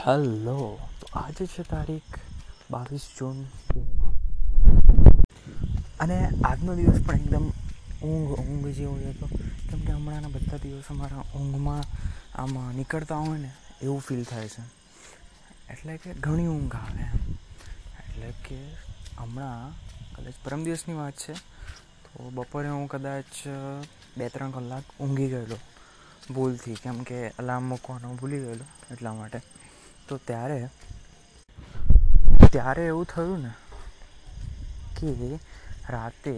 Hello તો આજે છે તારીખ બાવીસ જૂન. અને આજનો દિવસ પણ એકદમ ઊંઘ ઊંઘ જેવો હતો કેમ કે હમણાંના બધા દિવસો મારા ઊંઘમાં આમ નીકળતા હોય ને, એવું ફીલ થાય છે. એટલે કે ઘણી ઊંઘ આવે. એટલે કે હમણાં કદાચ પરમ દિવસની વાત છે, તો બપોરે હું કદાચ બે ત્રણ કલાક ઊંઘી ગયેલો. ભૂલથી, કેમ કે અલાર્મ મૂકવાનો ભૂલી ગયેલો એટલા માટે. તો ત્યારે ત્યારે એવું થયું ને કે રાતે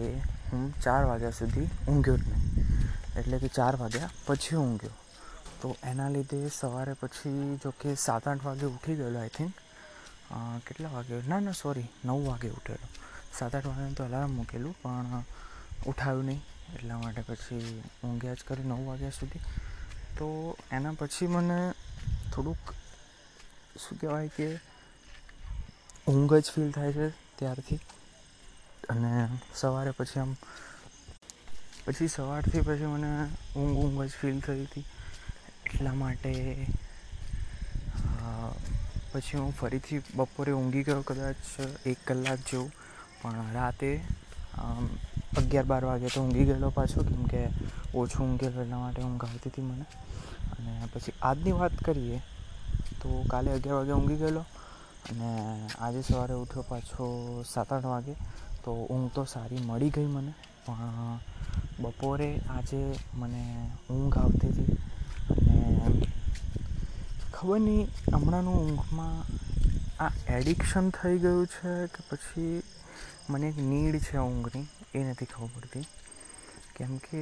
હું ચાર વાગ્યા સુધી ઊંઘ્યો જ નહીં. એટલે કે ચાર વાગ્યા પછી ઊંઘ્યો. તો એના લીધે સવારે પછી જો કે સાત આઠ વાગે ઉઠી ગયેલો આઈ થિંક કેટલા વાગે? ના ના સોરી નવ વાગે ઉઠેલો. સાત આઠ વાગે તો અલાર્મ મૂકેલું, પણ ઉઠાયું નહીં. એટલા માટે પછી ઊંઘ્યા જ કરી નવ વાગ્યા સુધી. તો એના પછી મને થોડુંક શું કહેવાય કે ઊંઘ જ ફીલ થાય છે ત્યારથી. અને સવારે પછી આમ, પછી સવારથી પછી મને ઊંઘ ઊંઘ જ ફીલ થઈ હતી. એટલા માટે પછી હું ફરીથી બપોરે ઊંઘી ગયો કદાચ એક કલાક જેવું. પણ રાતે અગિયાર બાર વાગે તો ઊંઘી ગયેલો પાછો, કેમ કે ઓછું ઊંઘેલો એટલા માટે ઊંઘ આવતી હતી મને. અને પછી આજની વાત કરીએ તો કાલે અગિયાર વાગે ઊંઘી ગયેલો અને આજે સવારે ઉઠ્યો પાછો સાત આઠ વાગે. તો ઊંઘ તો સારી મળી ગઈ મને, પણ બપોરે આજે મને ઊંઘ આવતી હતી અને ખબર નહીં હમણાંનું ઊંઘમાં આ એડિક્શન થઈ ગયું છે કે પછી મને એક નીડ છે ઊંઘની, એ નથી ખબર પડતી. કેમ કે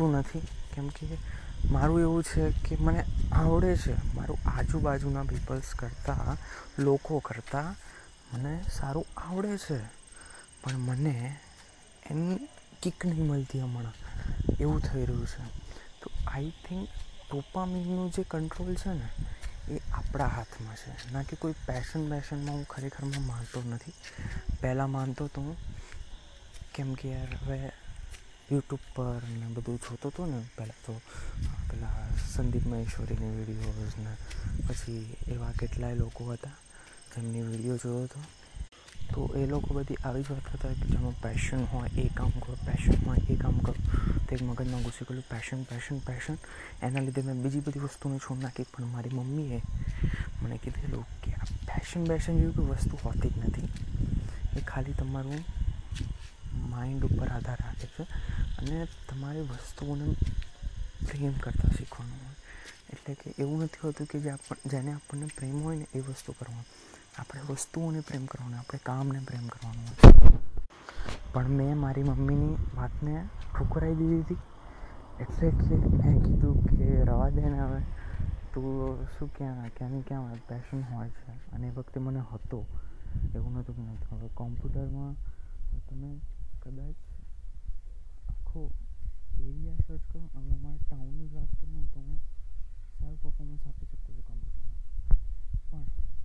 એવું નથી. કેમ કે મારું એવું છે કે મને આવડે છે. મારું આજુબાજુના પીપલ્સ કરતાં, લોકો કરતાં મને સારું આવડે છે. પણ મને એની કિક નહીં મળતી હમણાં. એવું થઈ રહ્યું છે. તો આઈ થિંક ડોપામીનનું જે કંટ્રોલ છે ને, એ આપણા હાથમાં છે. ના કે કોઈ પેશન બેશનમાં હું ખરેખરમાં માનતો નથી. પહેલાં માનતો તો હું, કેમ કે યાર હવે યુટ્યુબ પર ને બધું જોતો હતો ને પહેલાં તો, પેલા સંદીપ મહેશ્વરીની વિડીયોઝ ને પછી એવા કેટલાય લોકો હતા જેમની વીડિયો જોયો હતો. તો એ લોકો બધી આવી જ વાત કરતા કે જેમાં પેશન હોય, એ કામ કરો પેશન હોય, એ કામ કરો. તો મગજમાં ઘૂસી ગયેલું પેશન પેશન પેશન એના લીધે મેં બીજી બધી વસ્તુને છોડ નાખી, પણ મારી મમ્મીએ મને કીધેલું કે આ પેશન બેશન જેવી કોઈ વસ્તુ હોતી જ નથી. એ ખાલી તમારું માઇન્ડ ઉપર આધાર રાખે છે અને તમારે વસ્તુઓને પ્રેમ કરતાં શીખવાનું હોય. એટલે કે એવું નથી હોતું કે જે જેને આપણને પ્રેમ હોય ને એ વસ્તુ કરવાનું આપણે વસ્તુઓને પ્રેમ કરવાનું, આપણે કામને પ્રેમ કરવાનું હોય. પણ મેં મારી મમ્મીની વાતને ઠુકરાઈ દીધી હતી. એટલે કે મેં કીધું કે રવા દે ને હવે. તું શું ક્યાં, ક્યાંની ક્યાં પેશન હોય છે. અને એ વખતે મને હતો. એવું નહોતું કે નહોતું. હવે કોમ્પ્યુટરમાં તમે કદાચ આખો એરિયા સર્ચ કરો, હવે અમારા ટાઉનની વાત કરું તો હું સારું પર્ફોમન્સ આપી શકતો હતો કોમ્પ્યુટરમાં પણ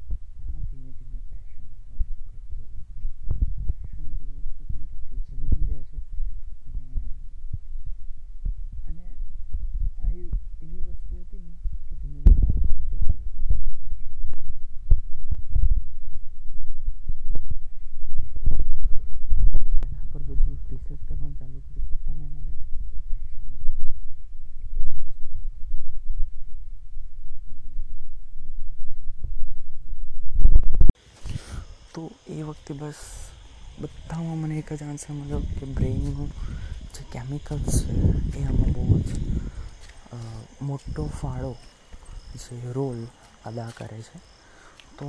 વખતે બસ બધામાં મને એક જ આન્સર મળ્યો કે બ્રેઇનનું જે કેમિકલ્સ છે એ આમાં બહુ જ મોટો ફાળો જે રોલ અદા કરે છે તો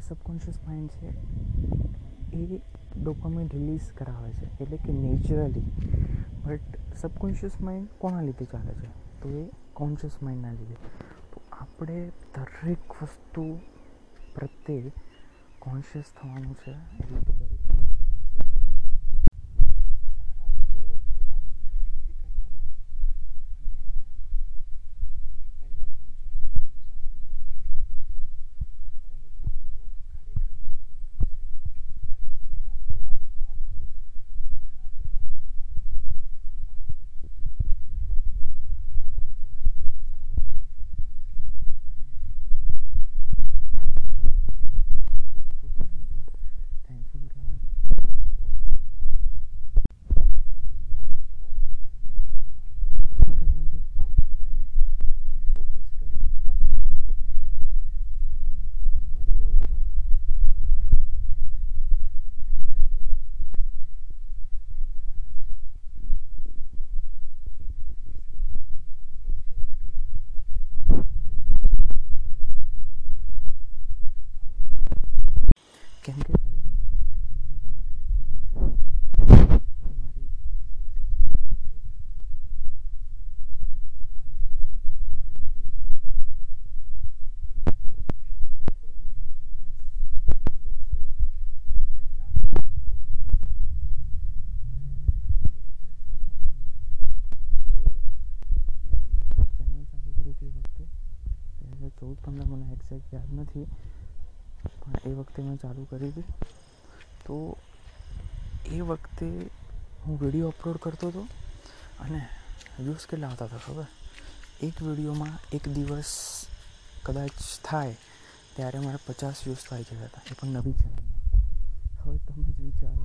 જે સબકોન્શિયસ માઇન્ડ છે, એ ડોપામિન રિલીઝ કરાવે છે. એટલે કે નેચરલી બટ સબકોન્શિયસ માઇન્ડ કોના લીધે ચાલે છે? તો એ કોન્શિયસ માઇન્ડના લીધે. તો આપણે દરેક વસ્તુ પ્રત્યે કોન્શિયસ થવાનું છે. એટલે નથી. પણ એ વખતે મેં ચાલુ કરી હતી. તો એ વખતે હું વીડિયો અપલોડ કરતો હતો અને વ્યૂઝ કેટલા આવતા હતા ખબર? એક વિડીયોમાં એક દિવસ કદાચ થાય ત્યારે મારા પચાસ વ્યૂઝ થાય ગયા હતા એ પણ નવી ચેનલમાં હવે તમે જ વિચારો,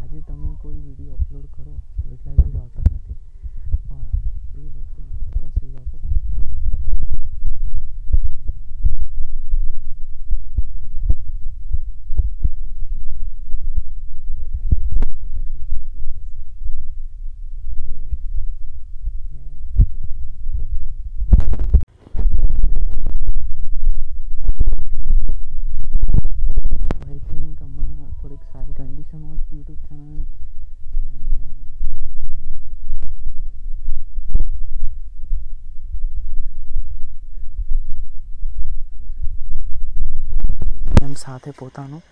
આજે તમે કોઈ વીડિયો અપલોડ કરો તો એટલા વ્યૂઝ આવતા જ નથી. પણ એ વખતે પચાસ વ્યૂઝ આવતા હતા ને આઈ થિંક હમણાં થોડીક સારી કન્ડિશનમાં જ યુટ્યુબ ચેનલ અને એમ સાથે પોતાનું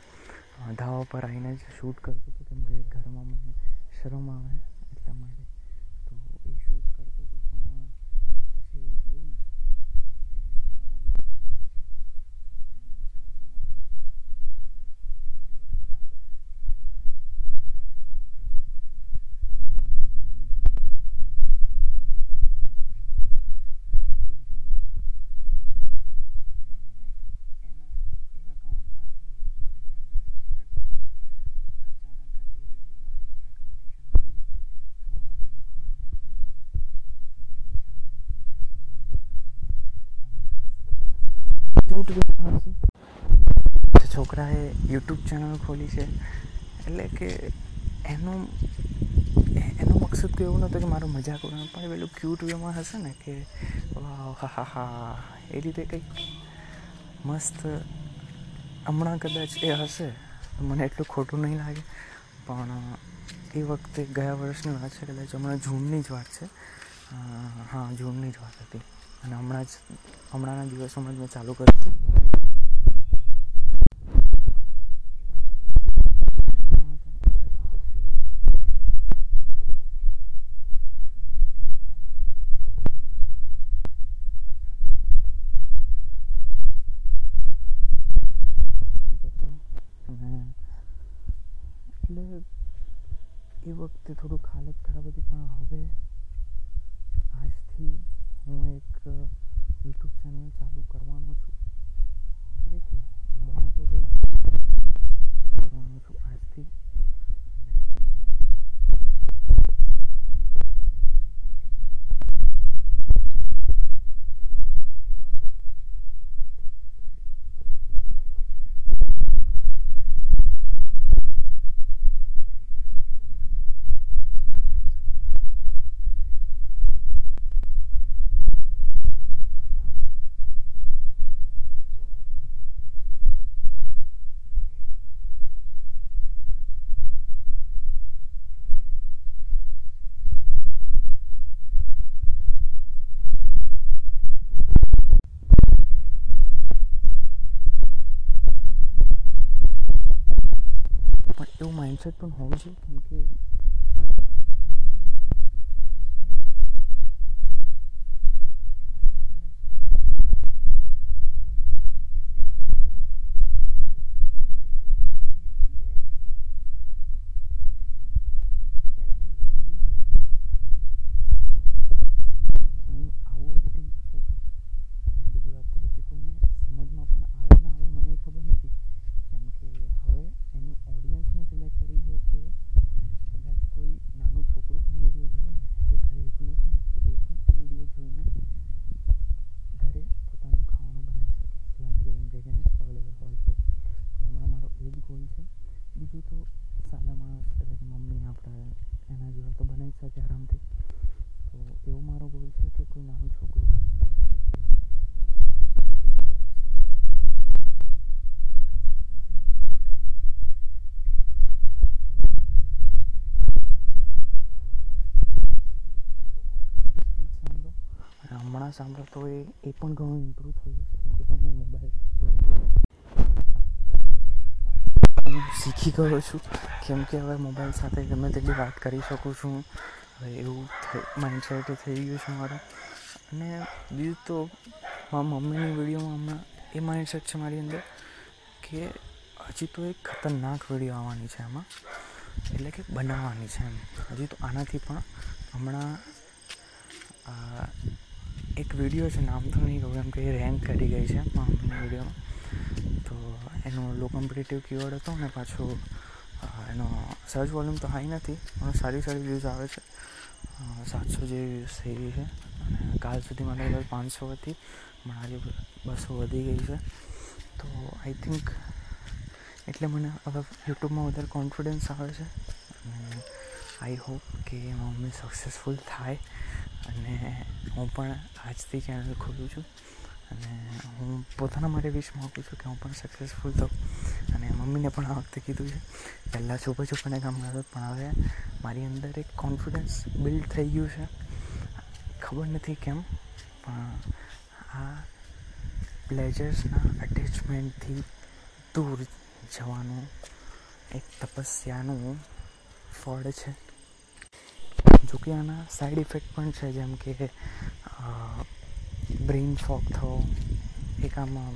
ધાવા પર આવીને જ શૂટ કરતો હતો. કેમ કે ઘરમાં મને શરમ આવે એટલા માટે તો એ શૂટ કરતો હતો પણ પછી એવું થયું ને ક્યુટ જે છોકરાએ યુટ્યુબ ચેનલ ખોલી છે, એટલે કે એનો એનો મકસદ તો એવું નહોતો કે મારો મજાક ઉડાવવાનો, પણ પેલું ક્યુટ વેમાં હશે ને કે હા હા હા. એ રીતે કંઈક મસ્ત, હમણાં કદાચ એ હશે મને એટલું ખોટું નહીં લાગે. પણ, એ વખતે ગયા વર્ષની વાત છે, કદાચ હમણાં જૂનની જ વાત છે. હા, જૂનની જ વાત હતી. અને હમણાં જ, હમણાંના દિવસોમાં જ મેં ચાલુ કર્યું હતું. એટલે એ વખતે થોડુંક હાલત ખરાબ હતી, પણ હવે આજથી હું એક યુટ્યુબ ચેનલ ચાલુ કરવાનો છું. એટલે કે બને તો કંઈક કરવાનો છું આજથી. પણ એવું પણ હોવું જોઈએ કેમ કે હું આવું એડિટિંગ કરતો હતો અને બીજી વાત તો એ કે કોઈને સમજમાં પણ આવે ના આવે મને એ ખબર નથી કેમ કે હવે એની ઓડિયન્સ મેં સિલેક્ટ કરી છે કે કદાચ કોઈ નાનું છોકરું પણ વીડિયો જોવે ને જે ઘરે એકલું હોય તો એ પણ એ વીડિયો જોઈને ઘરે પોતાનું ખાવાનું બનાવી શકે જો એના જો ઇન્ગ્રેડિયન્ટ્સ અવેલેબલ હોય તો તો હમણાં મારો એ જ ગોલ છે બીજું તો સાદા માણસ એટલે કે મમ્મી આપણે એના જેવા તો બનાવી જ શકે આરામથી તો એવો મારો ગોલ છે કે કોઈ નાનું છોકરું પણ બની શકે સાંભળો અને હોય એ પણ ઘણું ઇમ્પ્રૂવ થયું છે કેમ કે હું મોબાઈલ શીખી ગયો છું, કેમ કે હવે મોબાઈલ સાથે ગમે તેટલી વાત કરી શકું છું. હવે એવું માઇન્ડસેટ થઈ ગયું છે મારું. અને બીજું તો મારા મમ્મીની વિડીયોમાં હમણાં એ માઇન્ડસેટ છે મારી અંદર કે હજી તો એક ખતરનાક વીડિયો આવવાની છે આમાં. એટલે કે બનાવવાની છે એમ. હજી તો આનાથી પણ હમણાં એક વીડિયો છે, નામ તો નહીં કહું એમ કે રેન્ક કરી ગઈ છે મમ્મીની વિડીયોમાં તો એનો લો કોમ્પિટેટિવ કીવર્ડ હતો ને પાછો એનો સર્ચ વોલ્યુમ તો હાઈ નથી, પણ સારી સારી વ્યૂઝ આવે છે. સાતસો જેવી વ્યૂઝ થઈ ગઈ છે. અને કાલ સુધી મારે લગભગ પાંચસો હતી, પણ આજે બસો વધી ગઈ છે. તો આઈ થિંક એટલે મને હવે યુટ્યુબમાં વધારે કોન્ફિડન્સ આવે છે. અને આઈ હોપ કે મમ્મી સક્સેસફુલ થાય અને હું પણ આજથી ચેનલ ખોલું છું. અને હું પોતાના માટે વિશ માગું છું કે હું પણ સક્સેસફુલ થઉં. અને મમ્મીને પણ આ વખતે કીધું છે, પહેલાં છુપે છુપાને કામ કરતો પણ હવે મારી અંદર એક કોન્ફિડન્સ બિલ્ડ થઈ ગયું છે. ખબર નથી કેમ, પણ આ પ્લેજર્સના અટેચમેન્ટથી દૂર જવાનું એક તપસ્યાનું ફળ છે. જો કે આના સાઈડ ઇફેક્ટ પણ છે, જેમ કે બ્રેઇન ફોક થવો, એક આમાં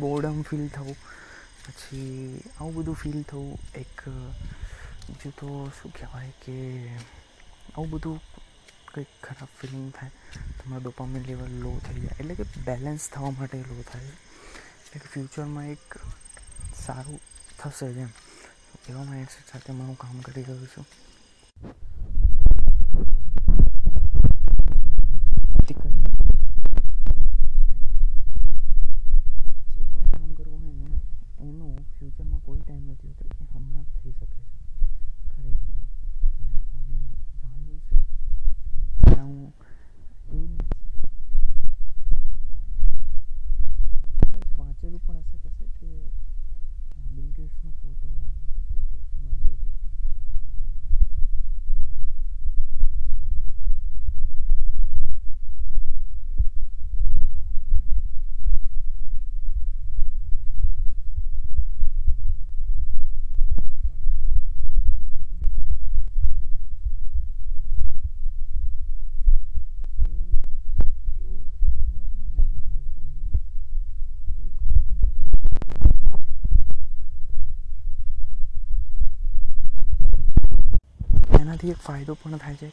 બોર્ડમ ફીલ થવું, પછી આવું બધું ફીલ થવું, એક બીજું તો શું કહેવાય કે, આવું બધું કંઈક ખરાબ ફિલિંગ થાય, તમારું ડોપામિન લેવલ લો થઈ જાય, એટલે કે બેલેન્સ થવા માટે લો થાય. એટલે કે ફ્યુચરમાં એક સારું થશે જેમ, એવા માઇન્ડસેટ સાથે હું કામ કરી રહ્યો છું તે કરીને જે પણ કામ કરવું હોય ને એનો ફ્યુચરમાં કોઈ ટાઈમ નથી હોતો એ હમણાં જ થઈ શકે છે ખરેખરમાં અને આ મેં જાણ્યું છે ત્યાં હું એવું જ કદાચ વાંચેલું પણ હશે કશે કે બિલ ગેટ્સનો ફોટો પછી કંઈક મંડેથી સ્ટાર્ટ એનાથી એક ફાયદો પણ થાય છે.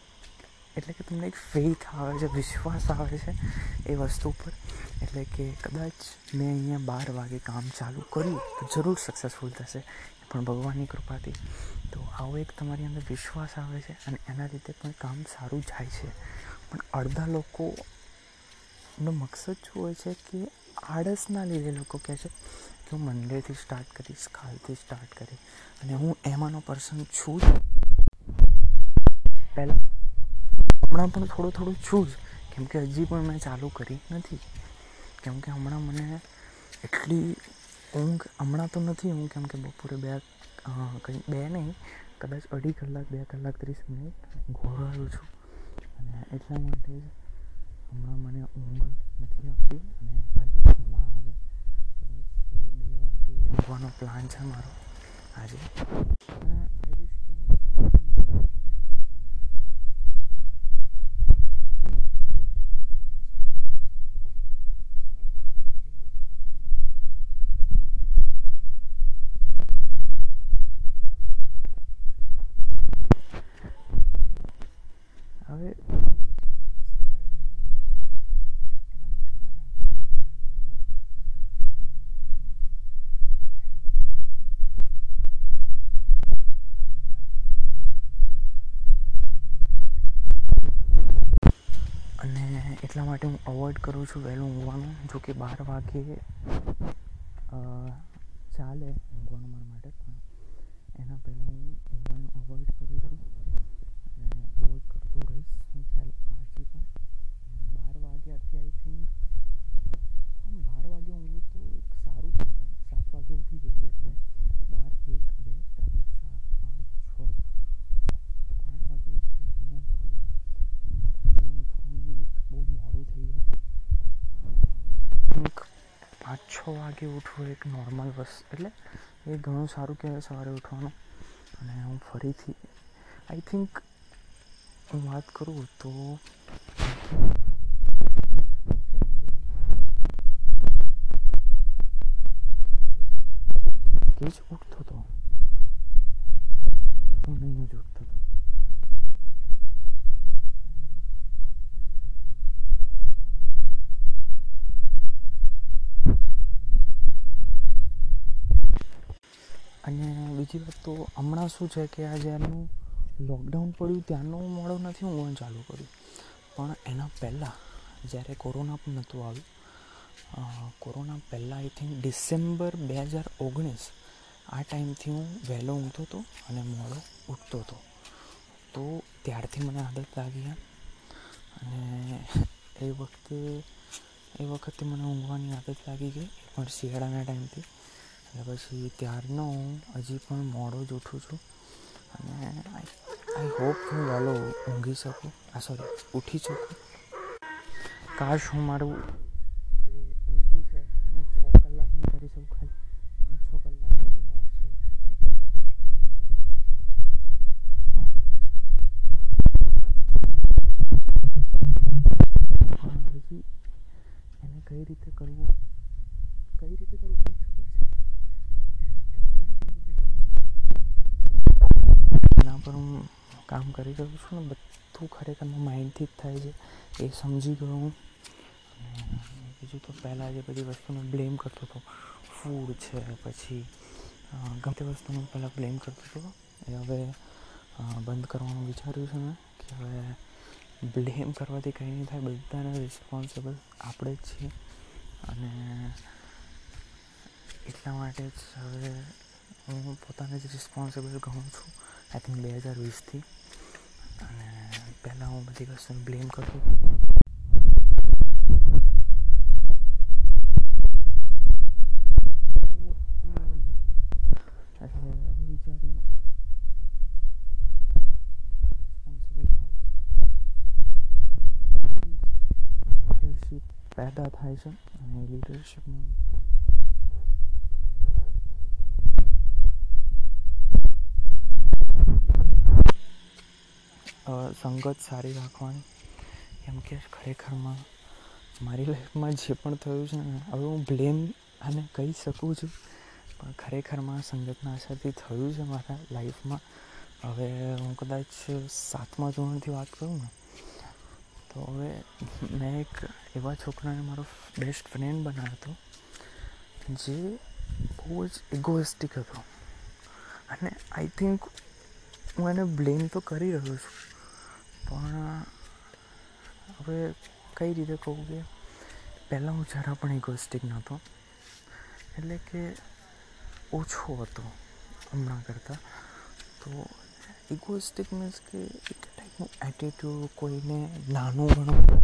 એટલે કે તમને એક ફેથ આવે છે, વિશ્વાસ આવે છે એ વસ્તુ પર એટલે કે કદાચ મેં અહીંયા બાર વાગે કામ ચાલુ કર્યું તો જરૂર સક્સેસફુલ થશે. પણ ભગવાનની કૃપાથી તો આવો એક તમારી અંદર વિશ્વાસ આવે છે અને એના લીધે પણ કામ સારું જાય છે. પણ અડધા લોકોનો મકસદ શું હોય છે કે આળસના લીધે લોકો કહે છે કે હું મંડેથી સ્ટાર્ટ કરીશ કાલથી સ્ટાર્ટ કરીશ. અને હું એમાંનો પર્સન છું જ. પહેલાં હમણાં પણ થોડું થોડું છું જ. કેમ હજી પણ મેં ચાલુ કરી નથી. કેમ કે હમણાં મને એટલી ઊંઘ હમણાં તો નથી હું કેમ કે બપોરે બે કંઈ બે નહીં, કદાચ અઢી કલાક, બે કલાક ત્રીસ મિનિટ ઘોરાયું છું. અને એટલા માટે જ હમણાં મને ઊંઘ નથી આવતી અને ના આવે કદાચ બે વાગે ઊંઘવાનો પ્લાન છે મારો. આજે અને આઈ વિશ કે હવે અને એટલા માટે હું અવોઇડ કરું છું વહેલું ઊંઘવાનું જોકે બાર વાગે ચાલે ઊંઘવાનું મારા માટે પણ એના પહેલાં હું ઊંઘવાનું અવોઇડ કરું છું અને અવોઇડ કરતો રહીશ હું પહેલાં હજી પણ બાર વાગ્યાથી આઈ થિંક બાર વાગે ઊંઘવું તો એક સારું કહેવાય સાત વાગે ઉઠી જઈએ એટલે બાર એક બે ત્રણ ચાર પાંચ છ સાત તો આઠ વાગે ઉઠીએ તો નો પ્રોબ્લેમ આઠ વાગે ઉઠવાનું એક બહુ મોડું થઈ જાય થિંક પાંચ છ વાગે ઉઠવું એક નોર્મલ વસ્તુ એટલે એ ઘણું સારું કહેવાય સવારે ઉઠવાનું. અને હું ફરીથી આઈ થિંક હું વાત કરું તો ઉઠતો ઉઠતો હતો તો નહીં જ ઉઠતો હતો અને બીજી વાત તો હમણાં શું છે કે આ જ્યારનું લોકડાઉન પડ્યું ત્યારનું મોડો નથી ઊંઘવાનું ચાલુ કર્યું. પણ એના પહેલાં જ્યારે કોરોના પણ નહોતું આવ્યું કોરોના પહેલાં આઈ થિંક ડિસેમ્બર બે હજાર ઓગણીસ, આ ટાઈમથી હું વહેલો ઊંઘતો હતો અને મોડો ઉઠતો હતો. તો ત્યારથી મને આદત લાગી અને એ વખતે એ વખતે મને ઊંઘવાની આદત લાગી ગઈ, પણ શિયાળાના ટાઈમથી. એટલે પછી ત્યારનો હું હજી પણ મોડો જ ઉઠું છું. અને આઈ હોપ હું વહેલો ઊંઘી શકું. આ સોરી ઉઠી શકું. કાશ હું મારું જે ઊંઘ છે એને છ કલાકની કરી શકું ખાલી. પાંચ છ કલાકની એને કઈ રીતે કરવું? કઈ રીતે કરવું એ ખબર છે એને એપ્લાય કઈ રીતે કરવું એના પર હું કામ કરી રહ્યો છું ને બધું ખરેખર માઇન્ડથી જ થાય છે. એ સમજી ગયો હું. અને બીજું તો પહેલાં જે બધી વસ્તુને બ્લેમ કરતો હતો ફૂડ છે, પછી ગમે તે વસ્તુને પહેલાં બ્લેમ કરતો હતો. એ હવે બંધ કરવાનું વિચાર્યું છે મેં કે હવે બ્લેમ કરવાથી કંઈ નહીં થાય, બધાને રિસ્પોન્સિબલ આપણે જ છીએ. અને એટલા માટે જ હવે હું પોતાને જ રિસ્પોન્સિબલ ગણું છું. આઈ થિંક બે હજાર વીસથી. પહેલાં હું બધી વસ્તુને બ્લેમ લીડરશીપ પેદા થાય છે અને લીડરશીપનું સંગત સારી રાખવાની. કેમ કે ખરેખરમાં મારી લાઈફમાં જે પણ થયું છે ને, હવે હું બ્લેમ આને કહી શકું છું. પણ ખરેખરમાં સંગતના અસરથી થયું છે મારા લાઈફમાં. હવે હું કદાચ સાતમા ધોરણથી વાત કરું ને, તો હવે મેં એક એવા છોકરાને મારો બેસ્ટ ફ્રેન્ડ બનાવ્યો હતો, જે બહુ જ ઇગોઇસ્ટિક હતો. અને આઈ થિંક હું એને બ્લેમ તો કરી રહ્યો છું. પણ, હવે કઈ રીતે કહું કે, પહેલાં હું જરા પણ ઇગોસ્ટિક નહોતો. એટલે કે, ઓછો હતો હમણાં કરતાં. તો ઇગોસ્ટિક મીન્સ કે એક ટાઈપનું એટીટ્યૂડ કોઈને નાનું ઘણું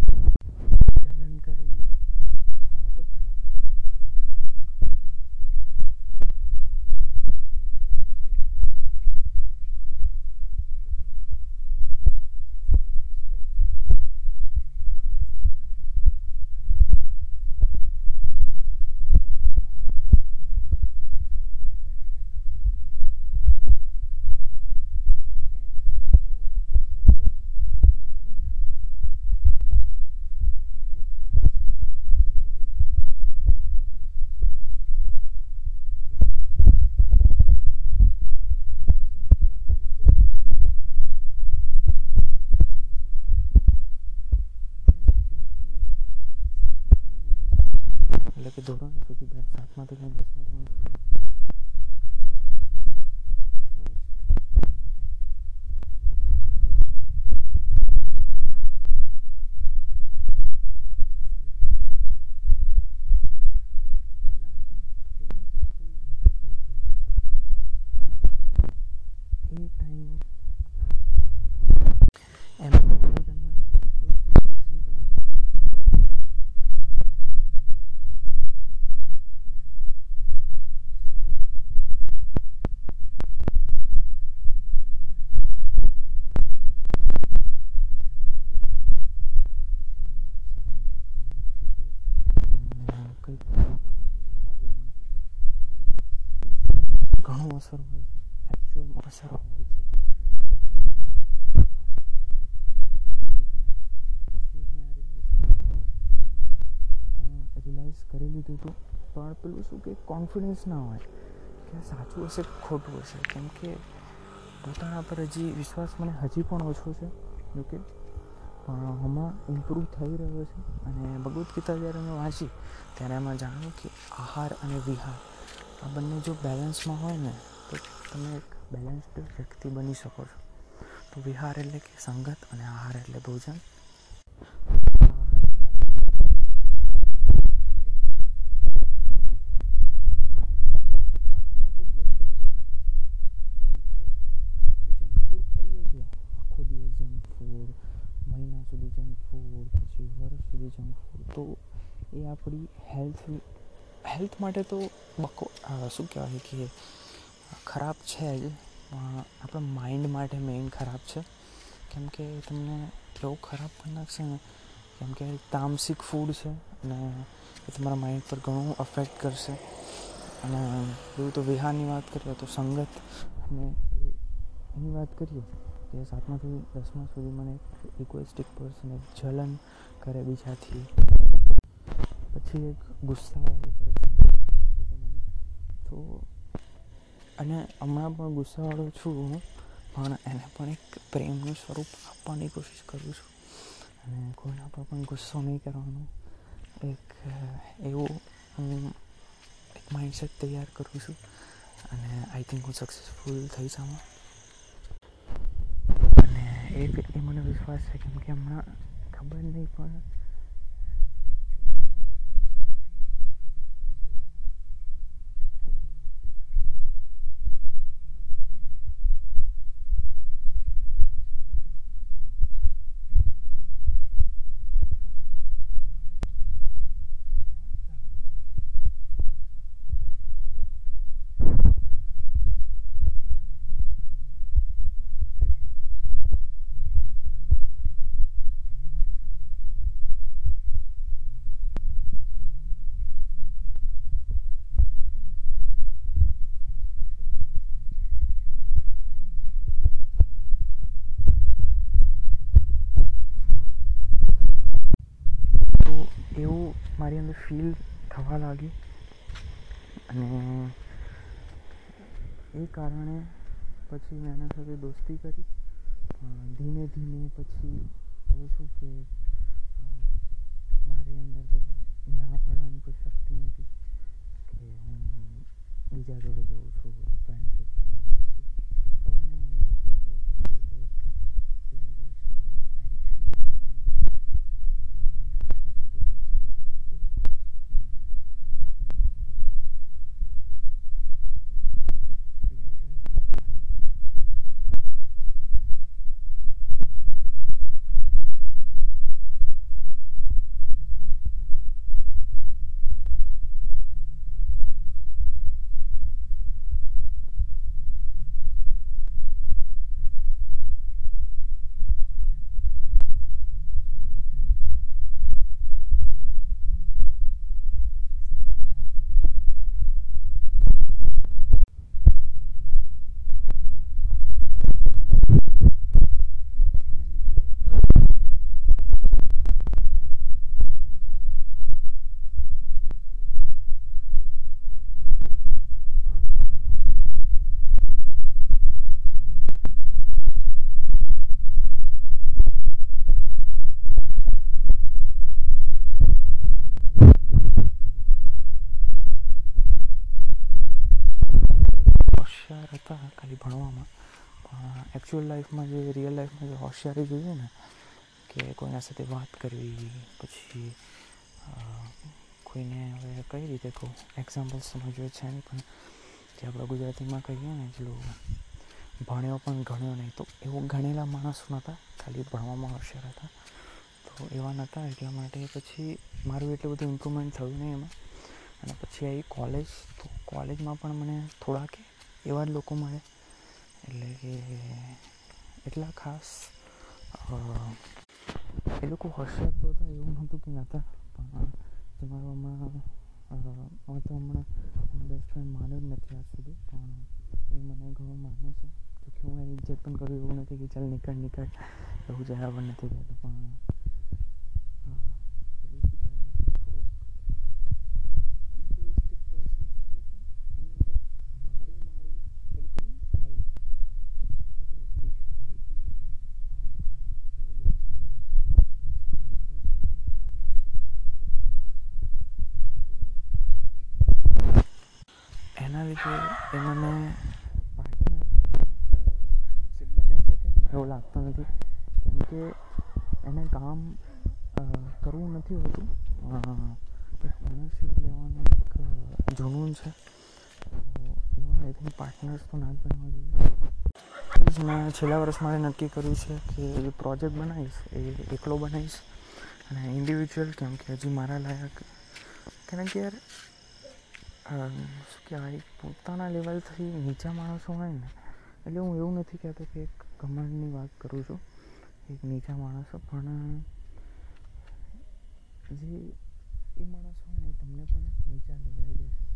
ધોરણ સુધી સાતમાંથી લઈને દસમા ધોરણ એ ટાઈમ એમ જીવનમાં એક egoistic person બની જાય કંઈક ઘણું અસર હોય છે એકચ્યુઅલમાં અસર હોય છે રિયલાઇઝ કરી લીધું હતું શું કે કોન્ફિડન્સ ના હોય, કે સાચું હશે ખોટું હશે? કેમ કે પોતાના પર હજી વિશ્વાસ મને હજી પણ ઓછો છે જોકે પણ હમણાં ઇમ્પ્રૂવ થઈ રહ્યો છે. અને ભગવદ્ ગીતા જ્યારે મેં વાંચી, ત્યારે એમાં જાણ્યું કે આહાર અને વિહાર, આ બંને જો બેલેન્સમાં હોય ને, તો તમે એક બેલેન્સ્ડ વ્યક્તિ બની શકો છો. તો વિહાર એટલે કે સંગત અને આહાર એટલે ભોજન આહારને આપણે બ્લેમ કરી શકીએ જેમ કે જો આપણે જંક ફૂડ ખાઈએ છીએ આખો દિવસ જંક ફૂડ મહિના સુધી જંક ફૂડ પછી વર્ષ સુધી જંક ફૂડ તો એ આપણી હેલ્થ હેલ્થ માટે તો બકો શું કહેવાય કે ખરાબ છે જ આપણા માઇન્ડ માટે મેઇન ખરાબ છે. કેમકે તમને એવું ખરાબ પણ નાખશે ને, કેમ કે તામસિક ફૂડ છે અને એ તમારા માઇન્ડ પર ઘણું અફેક્ટ કરશે. અને એવું તો વિહારની વાત કરીએ તો સંગત, અને એની વાત કરીએ કે સાતમાથી દસમા સુધી મને એક ઇગોઇસ્ટિક પર્સન એક જલન કરે બીજાથી. પછી એક ગુસ્સાવાળી મને. તો અને હમણાં પણ ગુસ્સાવાળો છું હું, પણ એને પણ એક પ્રેમનું સ્વરૂપ આપવાની કોશિશ કરું છું. અને કોઈના પર પણ ગુસ્સો નહીં કરવાનો. એક, એવું હું એક માઇન્ડસેટ તૈયાર કરું છું. અને આઈ થિંક હું સક્સેસફુલ થઈશ આમાં. અને એ એ મને વિશ્વાસ છે કેમ કે હમણાં ખબર નહીં પણ લાગી અને એ કારણે પછી મેં એના સાથે દોસ્તી કરી. ધીમે ધીમે પછી હવે છું કે, મારી અંદર ના પાડવાની કોઈ શક્તિ નથી કે હું બીજા જોડે જઉં છું ફ્રેન્ડશીપ એકચ્યુઅલ લાઈફમાં જે રિયલ લાઈફમાં જે હોશિયારી જોઈએ ને, કે કોઈના સાથે વાત કરવી, પછી કોઈને હવે કઈ રીતે કહું? એક્ઝામ્પલ્સ સમજવું છે નહીં, પણ જે આપણે ગુજરાતીમાં કહીએ ને એટલું ભણ્યો પણ ગણ્યો નહીં, તો એવું ગણેલા માણસો નહોતા, ખાલી ભણવામાં હોશિયાર હતા. તો એવા નહોતા, એટલા માટે પછી મારું એટલું બધું ઇમ્પ્રુવમેન્ટ થયું નહીં એમાં. અને પછી આવી કોલેજ તો કોલેજમાં પણ મને થોડાક એવા જ લોકો મળે એટલે કે એટલા ખાસ એ લોકો હોશિયાર તો હતા એવું નહોતું કે નહોતા પણ જે મારો હમણાં હું તો હમણાં બેસ્ટ ફ્રેન્ડ માન્યો જ નથી આજ સુધી, પણ એ મને ઘણું માને છે. તો કે હું એની ઇજ્જત પણ કરું એવું નથી કે ચાલ નીકળ નીકળ. એવું જરા પણ નથી કહેતો, પણ પેલું શું કહેવાય કે થોડોક ઇગોઇસ્ટિક પર્સન એટલે કે એની અંદર મારું મારું પેલું કહ્યું ને આઈ એ પેલું બિગ આઈ બી અહંકાર એવો બહુ છે એની અંદર. પ્લસ મારું છે એની ઓનરશિપ લેવાનો બહુ શોખ છે તો એના લીધે એ પાર્ટનર બનાવી શકે એવું લાગતું નથી કેમ કે એને કામ કરવું નથી હોતું એક ઓનરશીપ લેવાનું એક જુનૂન છે એવા આઈ થિંક પાર્ટનર્સ તો ના જ બનવા જોઈએ એ જ મેં છેલ્લા વર્ષ મારે નક્કી કર્યું છે કે જે પ્રોજેક્ટ બનાવીશ, એ એકલો બનાવીશ. અને ઇન્ડિવિજ્યુઅલ કેમ કે હજી મારા લાયક. કારણ કે યાર શું કહેવાય પોતાના લેવલથી નીચા માણસો હોય ને, એટલે હું એવું નથી કહેતો કે એક ઘમંડની વાત કરું છું, એક નીચા માણસો, પણ જે એ માણસ હોય ને તમને પણ નીચા લેવડાવી દેશે.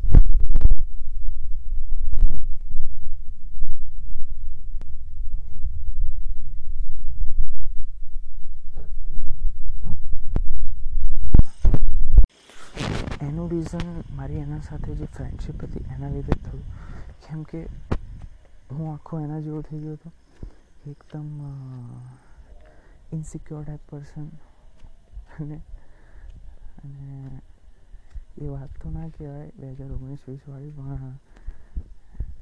એનું રીઝન મારી એના સાથે જે ફ્રેન્ડશિપ હતી, એના લીધે થયું. કેમ કે હું આખો એના જેવો થઈ ગયો હતો. એકદમ ઇન્સિક્યોર ટાઈપ પર્સન અને અને એ વાત તો ના કહેવાય, બે હજાર ઓગણીસ વીસવાળી પણ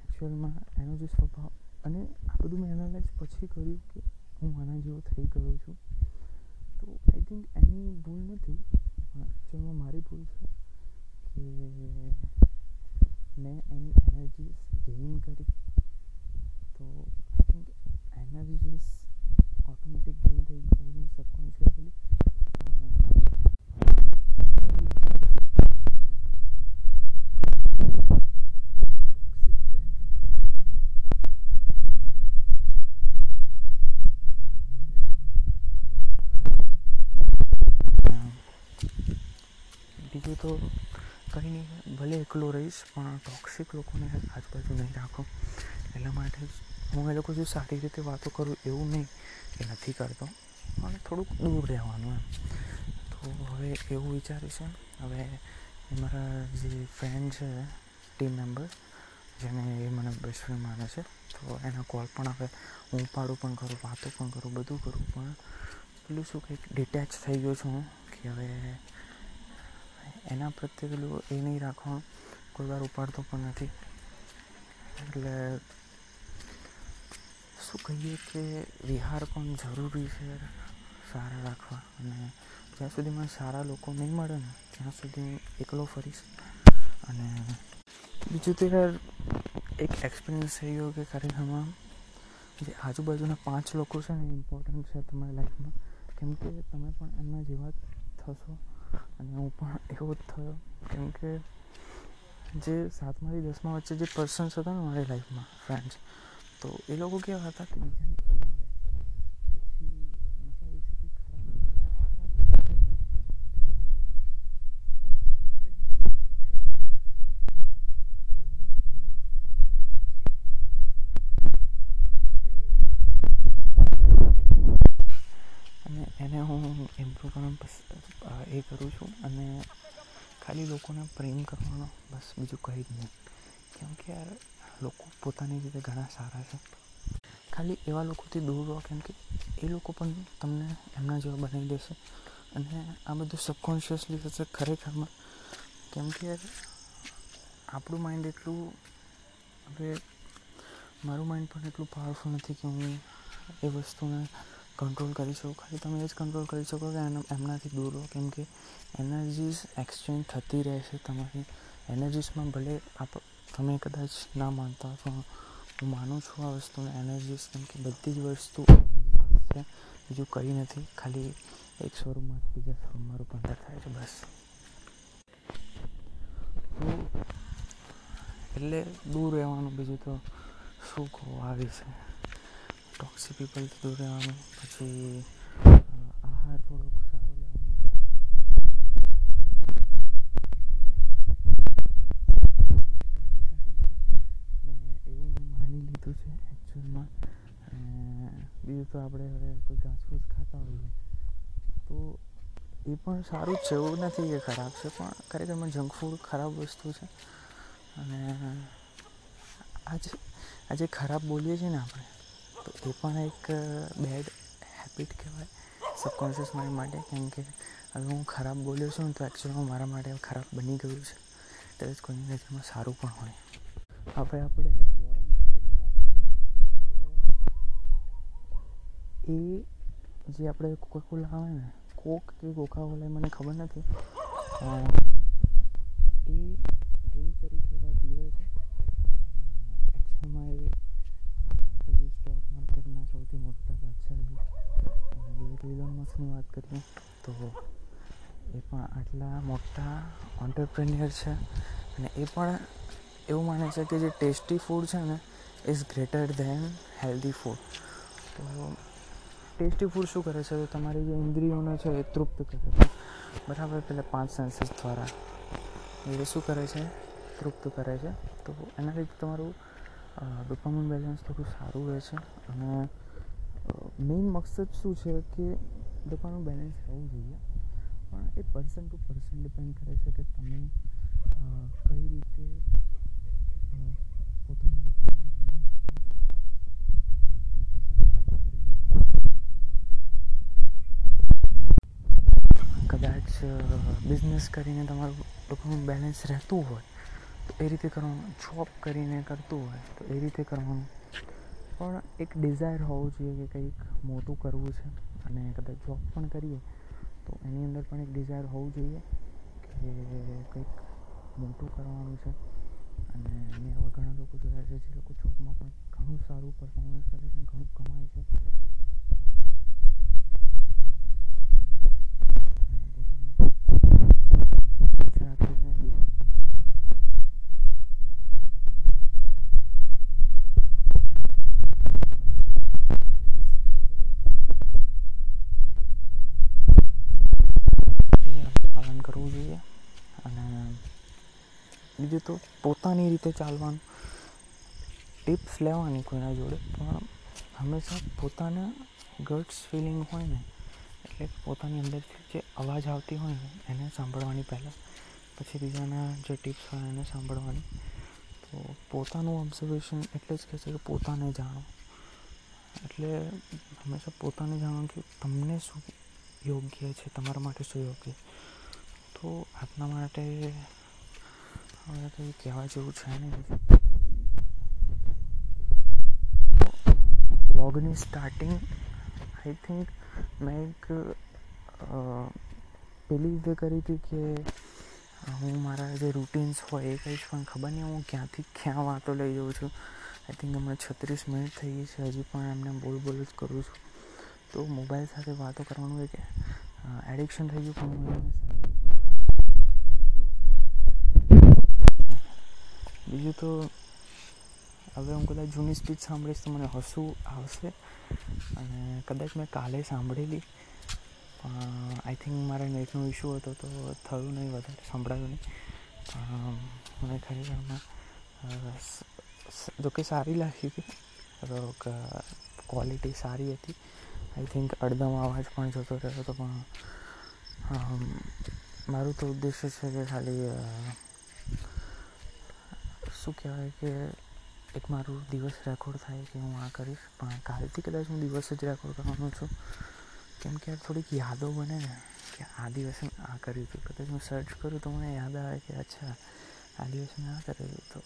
એકચ્યુઅલમાં એનો જે સ્વભાવ. અને આ બધું મેં એનાલાઇઝ પછી કર્યું કે હું આના જેવો થઈ ગયો છું. તો આઈ થિંક એની ભૂલ નથી એકચ્યુઅલમાં મારી ભૂલ છે. કે મેં એની એનર્જીસ ગેઇન કરી તો I think energies automatic gain થઈ ગઈ થઈ ગઈ સબકોન્શિયસલી બીજું તો કંઈ નહીં ભલે એકલો રહીશ, પણ ટોક્સિક લોકોને આજુબાજુ નહીં રાખો. એટલા માટે હું એ લોકો જો સારી રીતે વાતો કરું એવું નહીં કે નથી કરતો, પણ થોડુંક દૂર રહેવાનું એમ. તો હવે એવું વિચાર્યું છે હવે મારા જે ફ્રેન્ડ છે ટીમ મેમ્બર જેને એ મને બેસ્ટ ફ્રેન્ડ માને છે, તો એના કોલ પણ હવે હું પાડું પણ કરું, વાતો પણ કરું, બધું કરું, પણ પેલું શું કંઈક ડિટેચ થઈ ગયો છું કે હવે એના પ્રત્યે પેલું એ નહીં રાખવાનું કોઈ વાર ઉપાડતો પણ નથી. એટલે શું કહીએ કે વિહાર પણ જરૂરી છે સારા રાખવા. અને જ્યાં સુધી મને સારા લોકો નહીં મળે ને, ત્યાં સુધી હું એકલો ફરીશ અને બીજું તે એક એક્સપિરિયન્સ થઈ ગયો કે કાર્યક્રમમાં જે આજુબાજુના પાંચ લોકો છે ને ઇમ્પોર્ટન્ટ છે તમારી લાઈફમાં કેમ કે તમે પણ એમના જેવા થશો. અને હું પણ એવો જ થયો. કેમ કે જે સાતમાથી દસમા વચ્ચે જે પર્સન્સ હતા ને મારી લાઈફમાં ફ્રેન્ડ્સ તો એ લોકો કેવા હતા કે બીજાને ઉડાવે પછી બીજા વિશે કંઈ ખરાબ ખરાબ રીતે પેલું અને એને હું ઇમ્પ્રૂવ કરવાનું પસ એ કરું છું અને ખાલી લોકોને પ્રેમ કરવાનો બસ બીજું કંઈ જ નહીં. કેમ કે યાર, લોકો પોતાની રીતે ઘણા સારા છે. ખાલી એવા લોકોથી દૂર રહો કેમ કે એ લોકો પણ તમને એમના જેવા બનાવી દેશે. અને આ બધું સબકોન્શિયસલી થશે ખરેખરમાં. કેમ કે યાર, આપણું માઇન્ડ એટલું, હવે મારું માઇન્ડ પણ એટલું પાવરફુલ નથી કે હું એ વસ્તુને કંટ્રોલ કરી શકો, ખાલી તમે એ જ કંટ્રોલ કરી શકો કે એમનાથી દૂર રહો. કેમ કે એનર્જીસ એક્સચેન્જ થતી રહેશે તમારી. એનર્જીસમાં ભલે આપ, તમે કદાચ ના માનતા પણ હું માનું છું આ વસ્તુને એનર્જીસ કેમ કે બધી જ વસ્તુ છે બીજું કંઈ નથી, ખાલી એક સ્વરૂપમાં બીજા સ્વરૂપમાં રૂપાંતર થાય છે, બસ. એટલે દૂર રહેવાનું બીજું તો શું કહું આ વિશે? ટોક્સિક પીપલથી દૂર રહેવાનું પછી આહાર થોડોક સારો લેવાનો. એવું મેં માની લીધું છે એકચ્યુઅલમાં બીજું તો આપણે હવે કોઈ ઘાસફૂસ ખાતા હોઈએ તો એ પણ સારું જ છે, એવું નથી કે ખરાબ છે, પણ ખરેખરમાં જંક ફૂડ ખરાબ વસ્તુ છે. અને આજે આજે ખરાબ બોલીએ છીએ ને આપણે તો એ પણ એક બેડ હેબિટ કહેવાય સબકોન્શિયસ માઇન્ડ માટે. કેમ કે હવે હું ખરાબ બોલ્યો છું ને તો એકચ્યુઅલમાં મારા માટે ખરાબ બની ગયું છે. કદાચ કોઈની નજરમાં સારું પણ હોય. હવે આપણે વોરન બફેટની વાત કરીએ એ જે આપણે કોકાકોલા આવે ને કોક કે કોકાકોલા મને ખબર નથી એ બીજું વાત કરીએ તો એ પણ આટલા મોટા ઓન્ટરપ્રિન્યર છે અને એ પણ એવું માને છે કે જે ટેસ્ટી ફૂડ છે ને is greater than healthy food તો ટેસ્ટી ફૂડ શું કરે છે? તો તમારી જે ઇન્દ્રિયોને છે એ તૃપ્ત કરે છે. બરાબર, પેલા પાંચ સેન્સીસ દ્વારા. એ શું કરે છે? તૃપ્ત કરે છે. તો એના લીધે તમારું ડોપામિન બેલેન્સ થોડું સારું રહે છે. અને મેઇન મકસદ શું છે કે ડોપામાઇન બેલેન્સ રહેવું જોઈએ. પણ એ પર્સન ટુ પર્સન ડિપેન્ડ કરે છે કે તમે કઈ રીતે પોતાનું કદાચ બિઝનેસ કરીને તમારું લોકોનું બેલેન્સ રહેતું હોય, તો એ રીતે કરવાનું જોબ કરીને કરતું હોય, તો એ રીતે કરવાનું. પણ એક ડિઝાયર હોવું જોઈએ કે કંઈક મોટું કરવું છે. અને કદાચ જોબ પણ કરીએ, તો એની અંદર પણ એક ડિઝાયર હોવું જોઈએ કે કંઈક મોટું કરવાનું છે. અને મેં એવા ઘણા લોકો જોયા છે, જે લોકો જોબમાં પણ ઘણું સારું પરફોર્મન્સ કરે છે ઘણું કમાય છે પાલન કરવું જોઈએ અને બીજું તો પોતાની રીતે ચાલવાનું. ટિપ્સ લેવાની કોઈના જોડે, પણ હંમેશા પોતાના ગટ્સ ફિલિંગ હોય ને, એટલે પોતાની અંદરથી જે અવાજ આવતી હોય ને, એને સાંભળવાની પહેલાં. પછી બીજાના જે ટિપ્સ હોય એને સાંભળવાની. તો પોતાનું ઓબ્ઝર્વેશન એટલે જ કહે છે કે પોતાને જાણો એટલે હંમેશા પોતાને જાણો કે તમને શું યોગ્ય છે, તમારા માટે શું યોગ્ય તો આપના માટે હવે કંઈ કહેવા જેવું છે નહીં વ્લોગની સ્ટાર્ટિંગ આઈ થિંક મેં એક પેલી રીતે કરી હતી કે હું મારા જે રૂટીન્સ હોય એ કહીશ પણ ખબર નહીં હું ક્યાંથી ક્યાં વાતો લઈ જાઉં છું આઈ થિંક હમણાં છત્રીસ મિનિટ થઈ ગઈ છે હજી પણ એમને બોલ બોલ જ કરું છું તો મોબાઈલ સાથે વાતો કરવાનું એક એડિક્શન થઈ ગયું પણ બીજું તો હવે હું કદાચ જૂની સ્પીચ સાંભળીશ તો મને હસવું આવશે. અને કદાચ મેં કાલે સાંભળેલી, પણ આઈ થિંક મારા નેટનો ઇશ્યુ હતો તો થયું નહીં વધારે, સંભળાયું નહીં. મને ખરેખરમાં જોકે સારી લાગી હતી. ક્વોલિટી સારી હતી. આઈ થિંક અડધમ અવાજ પણ જતો રહ્યો હતો, પણ મારું તો ઉદ્દેશ્ય છે કે ખાલી શું કહેવાય કે એક મારું દિવસ રેકોર્ડ થાય કે હું આ કરીશ? પણ કાલથી કદાચ હું દિવસ જ રેકોર્ડ કરવાનો છું. કેમ કે થોડીક યાદો બને ને, કે આ દિવસે મેં આ કર્યું હતું. કદાચ હું સર્ચ કરું તો મને યાદ આવે કે અચ્છા, આ દિવસે મેં આ કરેલું તો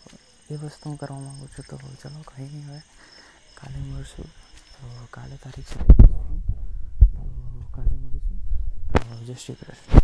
એ વસ્તુ હું કરવા માગું છું. તો ચલો કંઈ નહીં હવે, કાલે મળશું. તો કાલે તારીખ છે. કાલે મળીશું. જય શ્રી કૃષ્ણ.